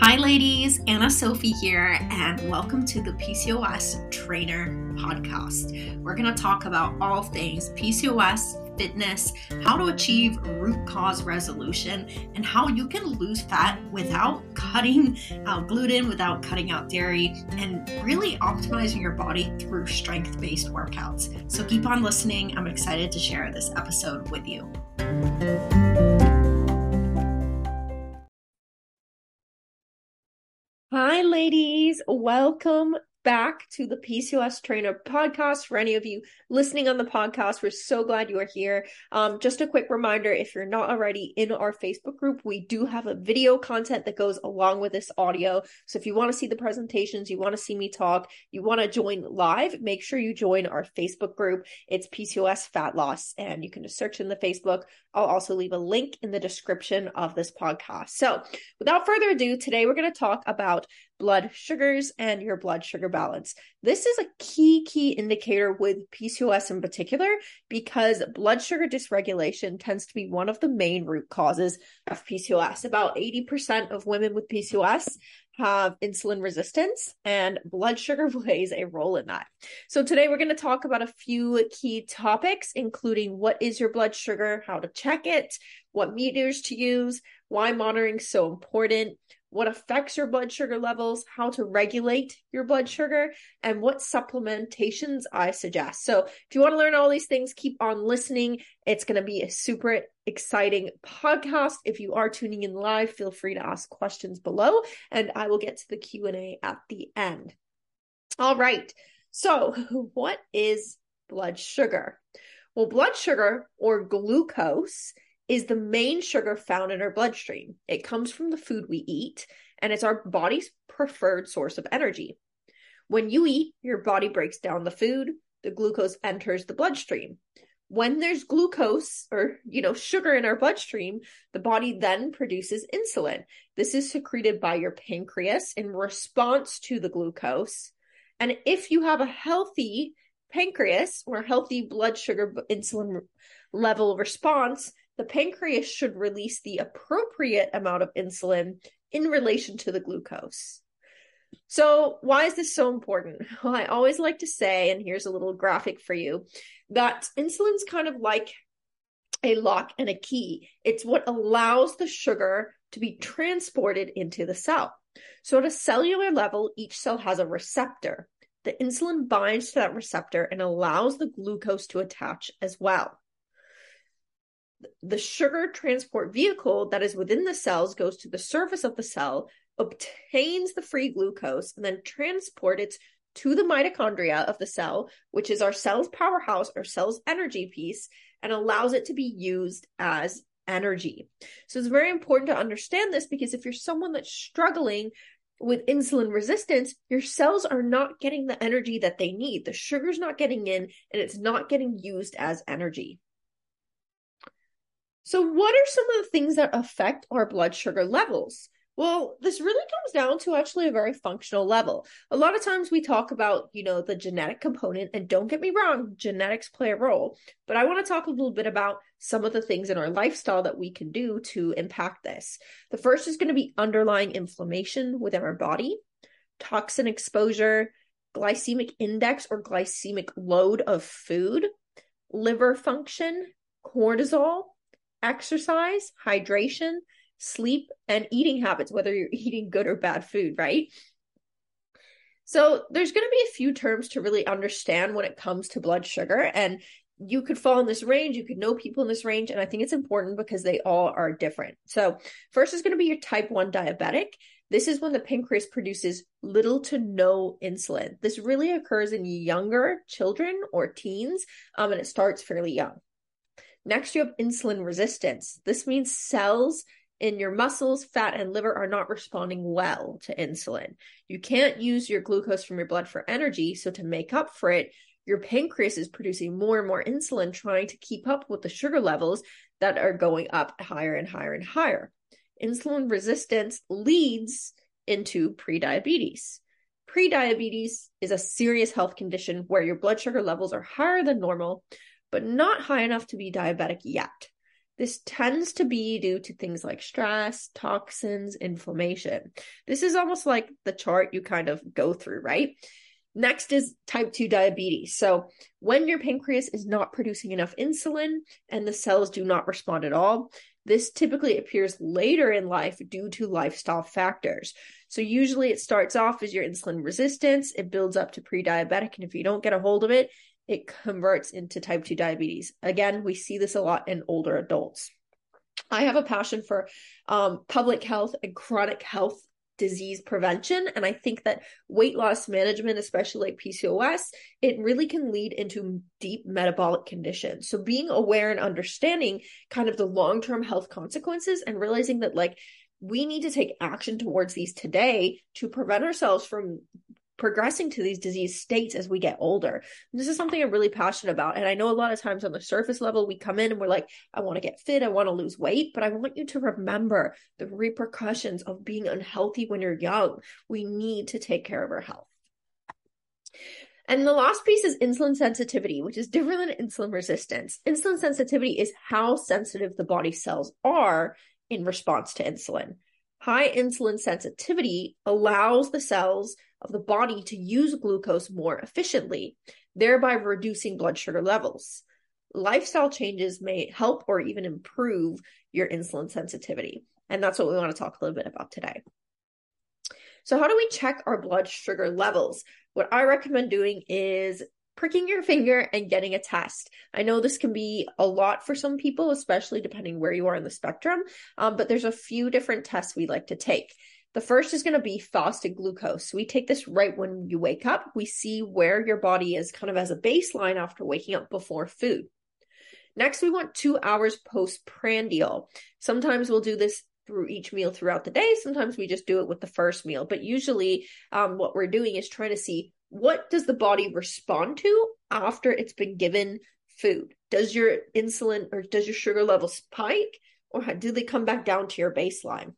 Hi, ladies, Anna Sophie here, and welcome to the PCOS Trainer Podcast. We're going to talk about all things PCOS, fitness, how to achieve root cause resolution, and how you can lose fat without cutting out gluten, without cutting out dairy, and really optimizing your body through strength based workouts. So keep on listening. I'm excited to share this episode with you. Hi, ladies. Welcome back to the PCOS Trainer podcast. For any of you listening on the podcast, we're so glad you are here. Um, just a quick reminder if you're not already in our Facebook group, we do have a video content that goes along with this audio. So if you want to see the presentations, you want to see me talk, you want to join live, make sure you join our Facebook group. It's PCOS Fat Loss, and you can just search in the Facebook. I'll also leave a link in the description of this podcast. So without further ado, today we're going to talk about blood sugars and your blood sugar balance. This is a key, key indicator with PCOS in particular because blood sugar dysregulation tends to be one of the main root causes of PCOS. About 80% of women with PCOS have insulin resistance and blood sugar plays a role in that. So today we're going to talk about a few key topics, including what is your blood sugar, how to check it, what meters to use, why monitoring is so important, what affects your blood sugar levels, how to regulate your blood sugar, and what supplementations I suggest. So, if you want to learn all these things, keep on listening. It's going to be a super exciting podcast. If you are tuning in live, feel free to ask questions below and I will get to the Q&A at the end. All right. So, what is blood sugar? Well, blood sugar or glucose is the main sugar found in our bloodstream. It comes from the food we eat, and it's our body's preferred source of energy. When you eat, your body breaks down the food, the glucose enters the bloodstream. When there's glucose or, you know, sugar in our bloodstream, the body then produces insulin. This is secreted by your pancreas in response to the glucose. And if you have a healthy pancreas or healthy blood sugar insulin level response, the pancreas should release the appropriate amount of insulin in relation to the glucose. So, why is this so important? Well, I always like to say, and here's a little graphic for you, that insulin's kind of like a lock and a key. It's what allows the sugar to be transported into the cell. So, at a cellular level, each cell has a receptor. The insulin binds to that receptor and allows the glucose to attach as well the sugar transport vehicle that is within the cells goes to the surface of the cell, obtains the free glucose, and then transports it to the mitochondria of the cell, which is our cell's powerhouse, our cell's energy piece, and allows it to be used as energy. So it's very important to understand this because if you're someone that's struggling with insulin resistance, your cells are not getting the energy that they need. The sugar's not getting in and it's not getting used as energy. So, what are some of the things that affect our blood sugar levels? Well, this really comes down to actually a very functional level. A lot of times we talk about, you know, the genetic component, and don't get me wrong, genetics play a role. But I want to talk a little bit about some of the things in our lifestyle that we can do to impact this. The first is going to be underlying inflammation within our body, toxin exposure, glycemic index or glycemic load of food, liver function, cortisol, exercise, hydration, sleep, and eating habits, whether you're eating good or bad food, right? So there's going to be a few terms to really understand when it comes to blood sugar. And you could fall in this range, you could know people in this range. And I think it's important because they all are different. So, first is going to be your type 1 diabetic. This is when the pancreas produces little to no insulin. This really occurs in younger children or teens, um, and it starts fairly young. Next, you have insulin resistance. This means cells in your muscles, fat, and liver are not responding well to insulin. You can't use your glucose from your blood for energy. So, to make up for it, your pancreas is producing more and more insulin, trying to keep up with the sugar levels that are going up higher and higher and higher. Insulin resistance leads into prediabetes. Prediabetes is a serious health condition where your blood sugar levels are higher than normal, but not high enough to be diabetic yet. This tends to be due to things like stress, toxins, inflammation. This is almost like the chart you kind of go through, right? Next is type 2 diabetes. So, when your pancreas is not producing enough insulin and the cells do not respond at all, this typically appears later in life due to lifestyle factors. So, usually it starts off as your insulin resistance, it builds up to pre diabetic, and if you don't get a hold of it, it converts into type 2 diabetes. Again, we see this a lot in older adults. I have a passion for um, public health and chronic health disease prevention. And I think that weight loss management, especially like PCOS, it really can lead into deep metabolic conditions. So being aware and understanding kind of the long term health consequences and realizing that like we need to take action towards these today to prevent ourselves from progressing to these disease states as we get older. And this is something I'm really passionate about. And I know a lot of times on the surface level, we come in and we're like, I want to get fit, I want to lose weight, but I want you to remember the repercussions of being unhealthy when you're young. We need to take care of our health. And the last piece is insulin sensitivity, which is different than insulin resistance. Insulin sensitivity is how sensitive the body cells are in response to insulin. High insulin sensitivity allows the cells of the body to use glucose more efficiently, thereby reducing blood sugar levels. Lifestyle changes may help or even improve your insulin sensitivity. And that's what we want to talk a little bit about today. So, how do we check our blood sugar levels? What I recommend doing is pricking your finger and getting a test. I know this can be a lot for some people, especially depending where you are in the spectrum, um, but there's a few different tests we like to take. The first is going to be fasted glucose. We take this right when you wake up. We see where your body is kind of as a baseline after waking up before food. Next, we want two hours postprandial. Sometimes we'll do this through each meal throughout the day. Sometimes we just do it with the first meal. But usually, um, what we're doing is trying to see what does the body respond to after it's been given food. Does your insulin or does your sugar level spike, or do they come back down to your baseline?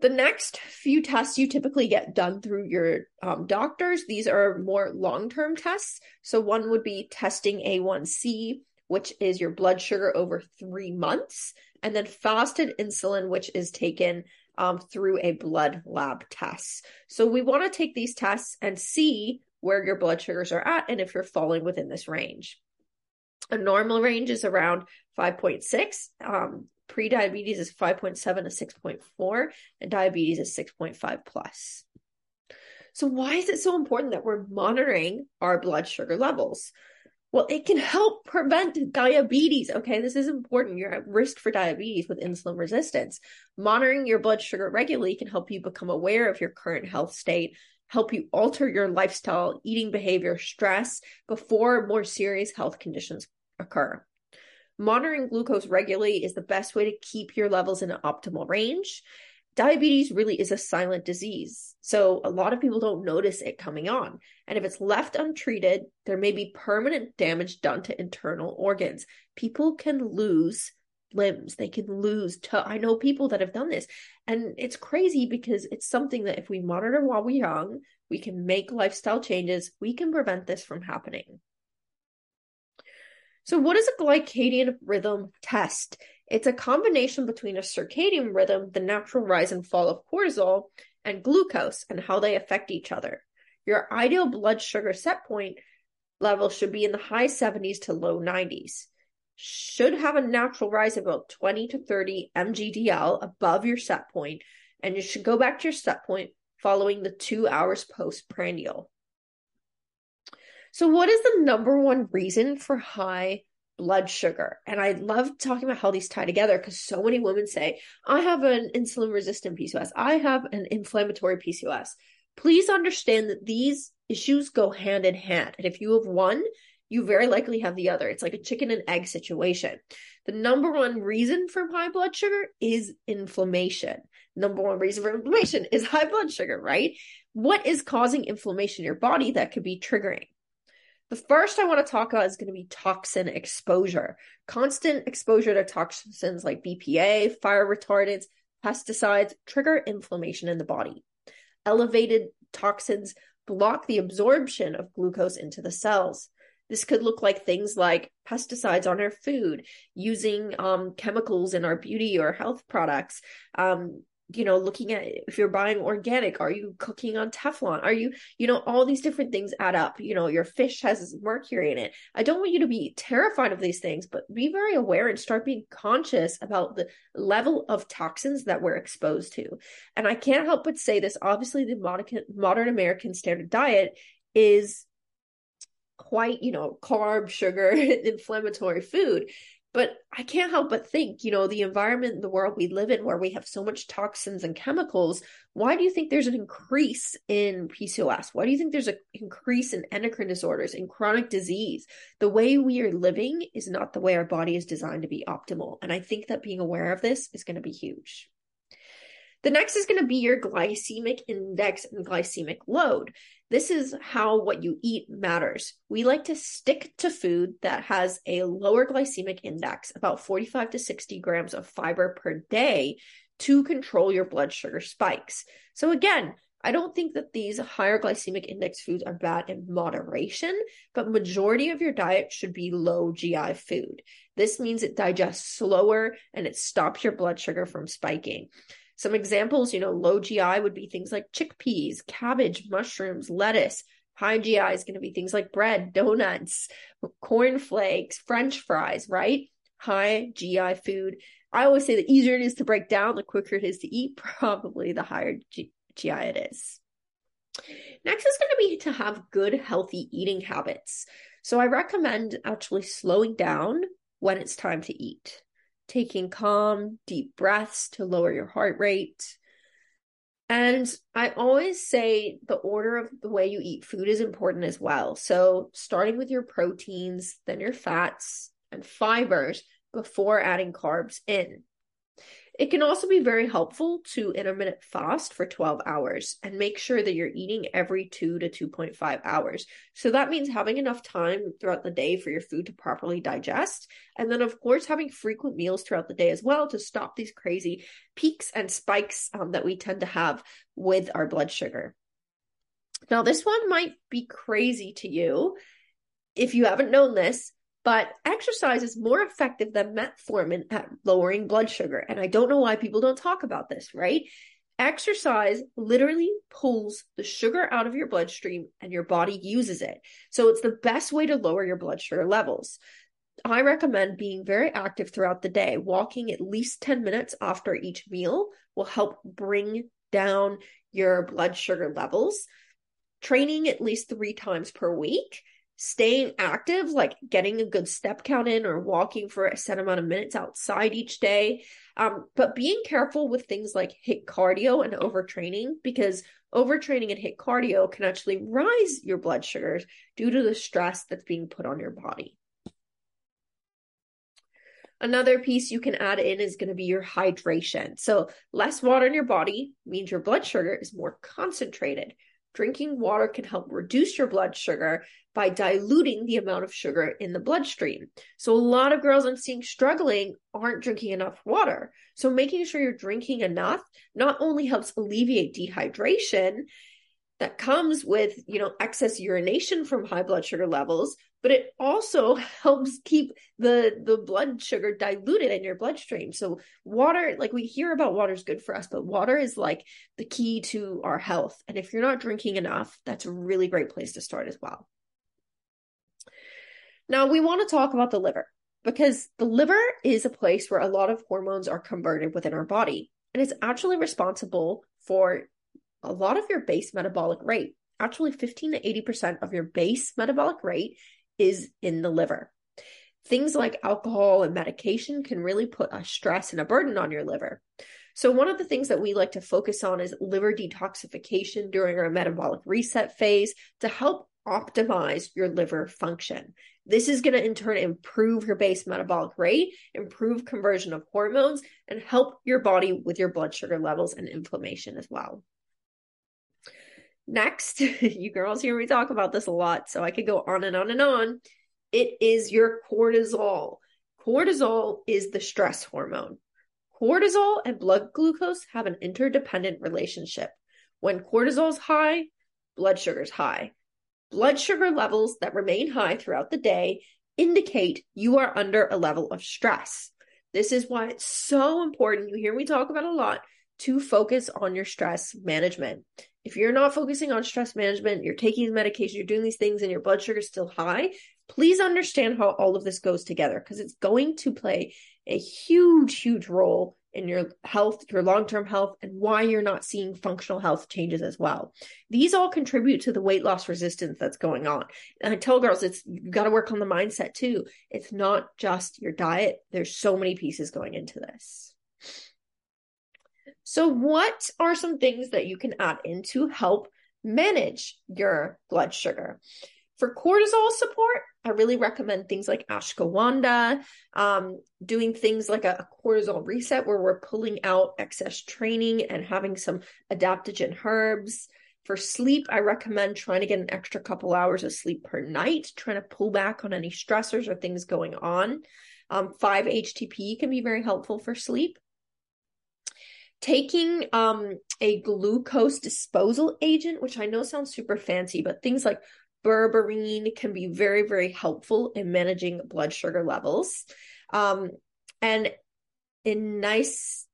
The next few tests you typically get done through your um, doctors. These are more long term tests. So, one would be testing A1C, which is your blood sugar over three months, and then fasted insulin, which is taken um, through a blood lab test. So, we want to take these tests and see where your blood sugars are at and if you're falling within this range. A normal range is around 5.6. Um, pre-diabetes is 5.7 to 6.4 and diabetes is 6.5 plus so why is it so important that we're monitoring our blood sugar levels well it can help prevent diabetes. Okay this is important. You're at risk for diabetes with insulin resistance. Monitoring your blood sugar regularly can help you become aware of your current health state help you alter your lifestyle eating behavior stress before more serious health conditions occur. Monitoring glucose regularly is the best way to keep your levels in an optimal range. Diabetes really is a silent disease. So a lot of people don't notice it coming on. And if it's left untreated, there may be permanent damage done to internal organs. People can lose limbs. They can lose. I know people that have done this. And it's crazy because it's something that if we monitor while we're young, we can make lifestyle changes, we can prevent this from happening. So, what is a glycadian rhythm test? It's a combination between a circadian rhythm, the natural rise and fall of cortisol, and glucose and how they affect each other. Your ideal blood sugar set point level should be in the high 70s to low 90s. Should have a natural rise of about 20 to 30 mgdl above your set point, and you should go back to your set point following the two hours postprandial. So, what is the number one reason for high blood sugar? And I love talking about how these tie together because so many women say, I have an insulin resistant PCOS, I have an inflammatory PCOS. Please understand that these issues go hand in hand. And if you have one, you very likely have the other. It's like a chicken and egg situation. The number one reason for high blood sugar is inflammation. Number one reason for inflammation is high blood sugar, right? What is causing inflammation in your body that could be triggering? The first I want to talk about is going to be toxin exposure. Constant exposure to toxins like BPA, fire retardants, pesticides trigger inflammation in the body. Elevated toxins block the absorption of glucose into the cells. This could look like things like pesticides on our food, using um, chemicals in our beauty or health products, um, you know looking at if you're buying organic are you cooking on teflon? Are you you know all these different things add up. You know your fish has mercury in it. I don't want you to be terrified of these things but be very aware and start being conscious about the level of toxins that we're exposed to. And i can't help but say this obviously the modern, modern american standard diet is quite you know carb sugar inflammatory food but I can't help but think, you know, the environment, the world we live in, where we have so much toxins and chemicals, why do you think there's an increase in PCOS? Why do you think there's an increase in endocrine disorders, in chronic disease? The way we are living is not the way our body is designed to be optimal. And I think that being aware of this is going to be huge. The next is going to be your glycemic index and glycemic load. This is how what you eat matters. We like to stick to food that has a lower glycemic index, about 45 to 60 grams of fiber per day to control your blood sugar spikes. So again, I don't think that these higher glycemic index foods are bad in moderation, but majority of your diet should be low GI food. This means it digests slower and it stops your blood sugar from spiking. Some examples, you know, low GI would be things like chickpeas, cabbage, mushrooms, lettuce. High GI is going to be things like bread, donuts, corn flakes, french fries, right? High GI food. I always say the easier it is to break down, the quicker it is to eat, probably the higher G- GI it is. Next is going to be to have good, healthy eating habits. So I recommend actually slowing down when it's time to eat taking calm, deep breaths to lower your heart rate. And I always say the order of the way you eat food is important as well. So, starting with your proteins, then your fats and fibers before adding carbs in. It can also be very helpful to intermittent fast for 12 hours and make sure that you're eating every 2 to 2.5 hours. So that means having enough time throughout the day for your food to properly digest. And then, of course, having frequent meals throughout the day as well to stop these crazy peaks and spikes um, that we tend to have with our blood sugar. Now, this one might be crazy to you if you haven't known this, but exercise is more effective than metformin at lowering blood sugar. And I don't know why people don't talk about this, right? Exercise literally pulls the sugar out of your bloodstream and your body uses it. So it's the best way to lower your blood sugar levels. I recommend being very active throughout the day. Walking at least 10 minutes after each meal will help bring down your blood sugar levels. Training at least three times per week staying active, like getting a good step count in or walking for a set amount of minutes outside each day. Um, but being careful with things like HIIT cardio and overtraining because overtraining and HIIT cardio can actually rise your blood sugars due to the stress that's being put on your body. Another piece you can add in is going to be your hydration. So, less water in your body means your blood sugar is more concentrated. Drinking water can help reduce your blood sugar by diluting the amount of sugar in the bloodstream. So, a lot of girls I'm seeing struggling aren't drinking enough water. So, making sure you're drinking enough not only helps alleviate dehydration that comes with, you know, excess urination from high blood sugar levels, but it also helps keep the the blood sugar diluted in your bloodstream. So water like we hear about water is good for us but water is like the key to our health. And if you're not drinking enough that's a really great place to start as well. Now we want to talk about the liver because the liver is a place where a lot of hormones are converted within our body and it's actually responsible for a lot of your base metabolic rate actually 15 to 80% of your base metabolic rate is in the liver. Things like alcohol and medication can really put a stress and a burden on your liver. So, one of the things that we like to focus on is liver detoxification during our metabolic reset phase to help optimize your liver function. This is going to in turn improve your base metabolic rate, improve conversion of hormones, and help your body with your blood sugar levels and inflammation as well. Next, you girls hear me talk about this a lot, so I could go on and on and on. It is your cortisol. Cortisol is the stress hormone. Cortisol and blood glucose have an interdependent relationship. When cortisol is high, blood sugar is high. Blood sugar levels that remain high throughout the day indicate you are under a level of stress. This is why it's so important. You hear me talk about a lot to focus on your stress management. If you're not focusing on stress management, you're taking medication, you're doing these things, and your blood sugar is still high, please understand how all of this goes together because it's going to play a huge, huge role in your health, your long term health, and why you're not seeing functional health changes as well. These all contribute to the weight loss resistance that's going on. And I tell girls, it's you got to work on the mindset too. It's not just your diet, there's so many pieces going into this. So, what are some things that you can add in to help manage your blood sugar? For cortisol support, I really recommend things like ashwagandha, um, doing things like a, a, cortisol reset where we're pulling out excess training and having some adaptogen herbs. For sleep, I recommend trying to get an extra couple hours of sleep per night, trying to pull back on any stressors or things going on. Um, 5-HTP can be very helpful for sleep. Taking um, a glucose disposal agent, which I know sounds super fancy, but things like berberine can be very, very helpful in managing blood sugar levels. Um, and in nice,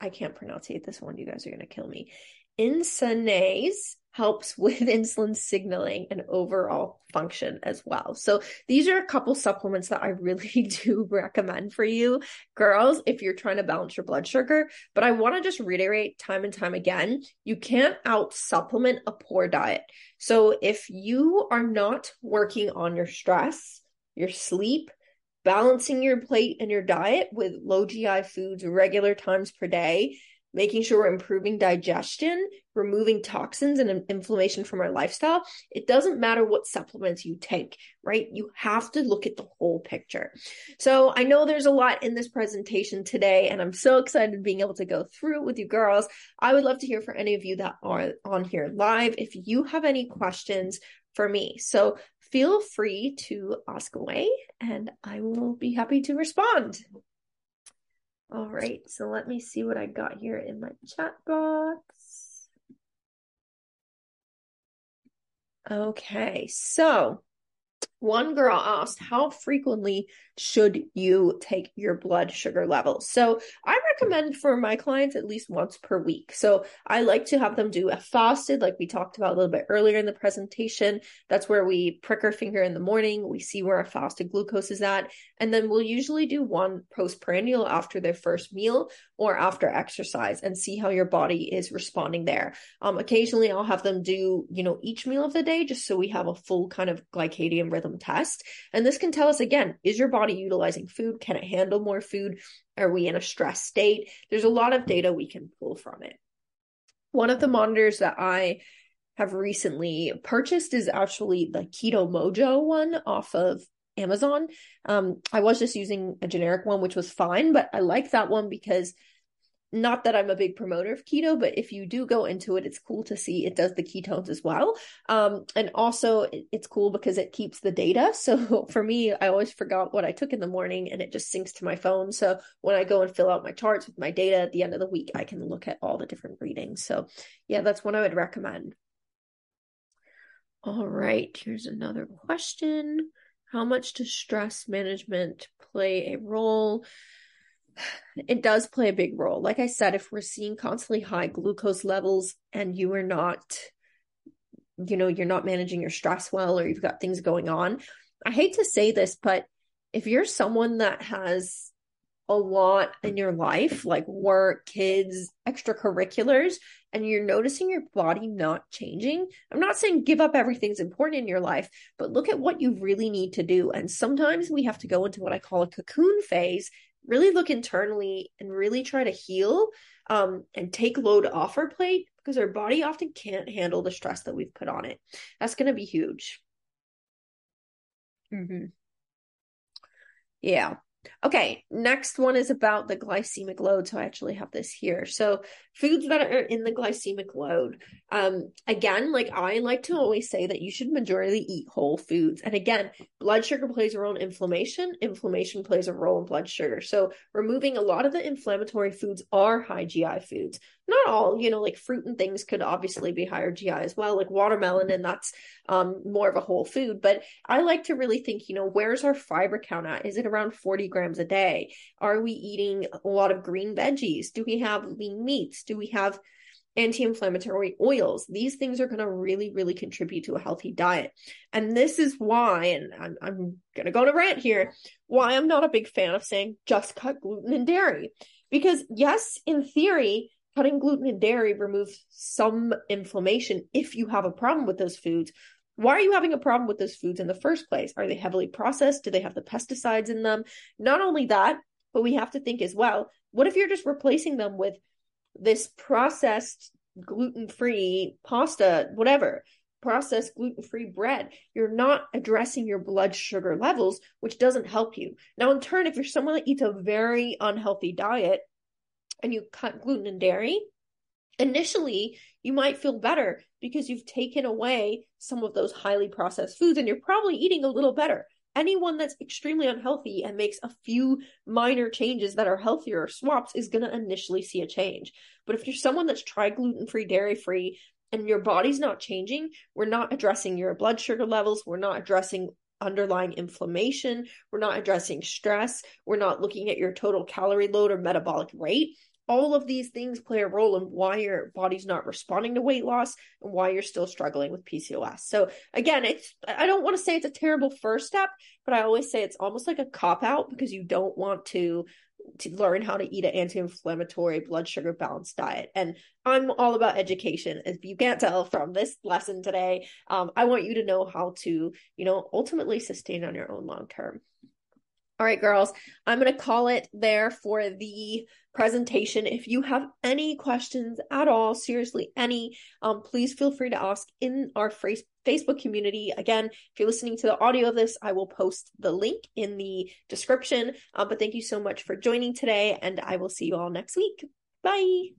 I can't pronounce this one. You guys are going to kill me. Insinase helps with insulin signaling and overall function as well. So these are a couple supplements that I really do recommend for you girls if you're trying to balance your blood sugar, but I want to just reiterate time and time again, you can't out supplement a poor diet. So if you are not working on your stress, your sleep, balancing your plate and your diet with low GI foods regular times per day, making sure we're improving digestion, removing toxins and inflammation from our lifestyle. It doesn't matter what supplements you take, right? You have to look at the whole picture. So I know there's a lot in this presentation today, and I'm so excited being able to go through it with you girls. I would love to hear from any of you that are on here live if you have any questions for me. So feel free to ask away and I will be happy to respond. All right, so let me see what I got here in my chat box. Okay, so one girl asked, How frequently should you take your blood sugar levels? So I recommend for my clients at least once per week. So I like to have them do a fasted, like we talked about a little bit earlier in the presentation. That's where we prick our finger in the morning, we see where our fasted glucose is at, and then we'll usually do one postprandial after their first meal or after exercise and see how your body is responding there. Um, occasionally I'll have them do, you know, each meal of the day just so we have a full kind of glycadian rhythm test. And this can tell us again, is your body utilizing food? Can it handle more food? Are we in a stress state? There's a lot of data we can pull from it. One of the monitors that I have recently purchased is actually the Keto Mojo one off of Amazon. Um, I was just using a generic one, which was fine, but I like that one because not that I'm a big promoter of keto, but if you do go into it, it's cool to see it does the ketones as well. Um, and also it's cool because it keeps the data. So for me, I always forgot what I took in the morning and it just syncs to my phone. So when I go and fill out my charts with my data at the end of the week, I can look at all the different readings. So yeah, that's one I would recommend. All right, here's another question. How much does stress management play a role? It does play a big role. Like I said, if we're seeing constantly high glucose levels and you are not, you know, you're not managing your stress well or you've got things going on, I hate to say this, but if you're someone that has a lot in your life, like work, kids, extracurriculars, and you're noticing your body not changing, I'm not saying give up everything's important in your life, but look at what you really need to do. And sometimes we have to go into what I call a cocoon phase really look internally and really try to heal um, and take load off our plate because our body often can't handle the stress that we've put on it. That's going to be huge. Mm-hmm. Yeah. Okay, next one is about the glycemic load. So I actually have this here. So foods that are in the glycemic load. Um, again, like I like to always say that you should majority eat whole foods. And again, blood sugar plays a role in inflammation. Inflammation plays a role in blood sugar. So removing a lot of the inflammatory foods are high GI foods. Not all, you know, like fruit and things could obviously be higher GI as well, like watermelon, and that's um more of a whole food. But I like to really think, you know, where's our fiber count at? Is it around 40 grams a day? Are we eating a lot of green veggies? Do we have lean meats? Do we have anti-inflammatory oils? These things are going to really really contribute to a healthy diet. And this is why and i'm, I'm going to go on a rant here why i'm not a big fan of saying just cut gluten and dairy. Because yes in theory cutting gluten and dairy removes some inflammation if you have a problem with those foods. Why are you having a problem with those foods in the first place? Are they heavily processed? Do they have the pesticides in them? Not only that but we have to think as well what if you're just replacing them with this processed gluten free pasta, whatever, processed gluten free bread, you're not addressing your blood sugar levels, which doesn't help you. Now, in turn, if you're someone that eats a very unhealthy diet and you cut gluten and dairy, initially you might feel better because you've taken away some of those highly processed foods and you're probably eating a little better anyone that's extremely unhealthy and makes a few minor changes that are healthier or swaps is going to initially see a change. But if you're someone that's tried gluten free, dairy free, and your body's not changing, we're not addressing your blood sugar levels, we're not addressing underlying inflammation, we're not addressing stress, we're not looking at your total calorie load or metabolic rate all of these things play a role in why your body's not responding to weight loss and why you're still struggling with PCOS. So again, it's I don't want to say it's a terrible first step, but I always say it's almost like a cop out because you don't want to to learn how to eat an anti-inflammatory blood sugar balanced diet. And i'm all about education if you can't tell from this lesson today. Um, i want you to know how to you know ultimately sustain on your own long term all right, girls, I'm going to call it there for the presentation. If you have any questions at all, seriously, any, um, please feel free to ask in our Facebook community. Again, if you're listening to the audio of this, I will post the link in the description. Uh, but thank you so much for joining today, and I will see you all next week. Bye.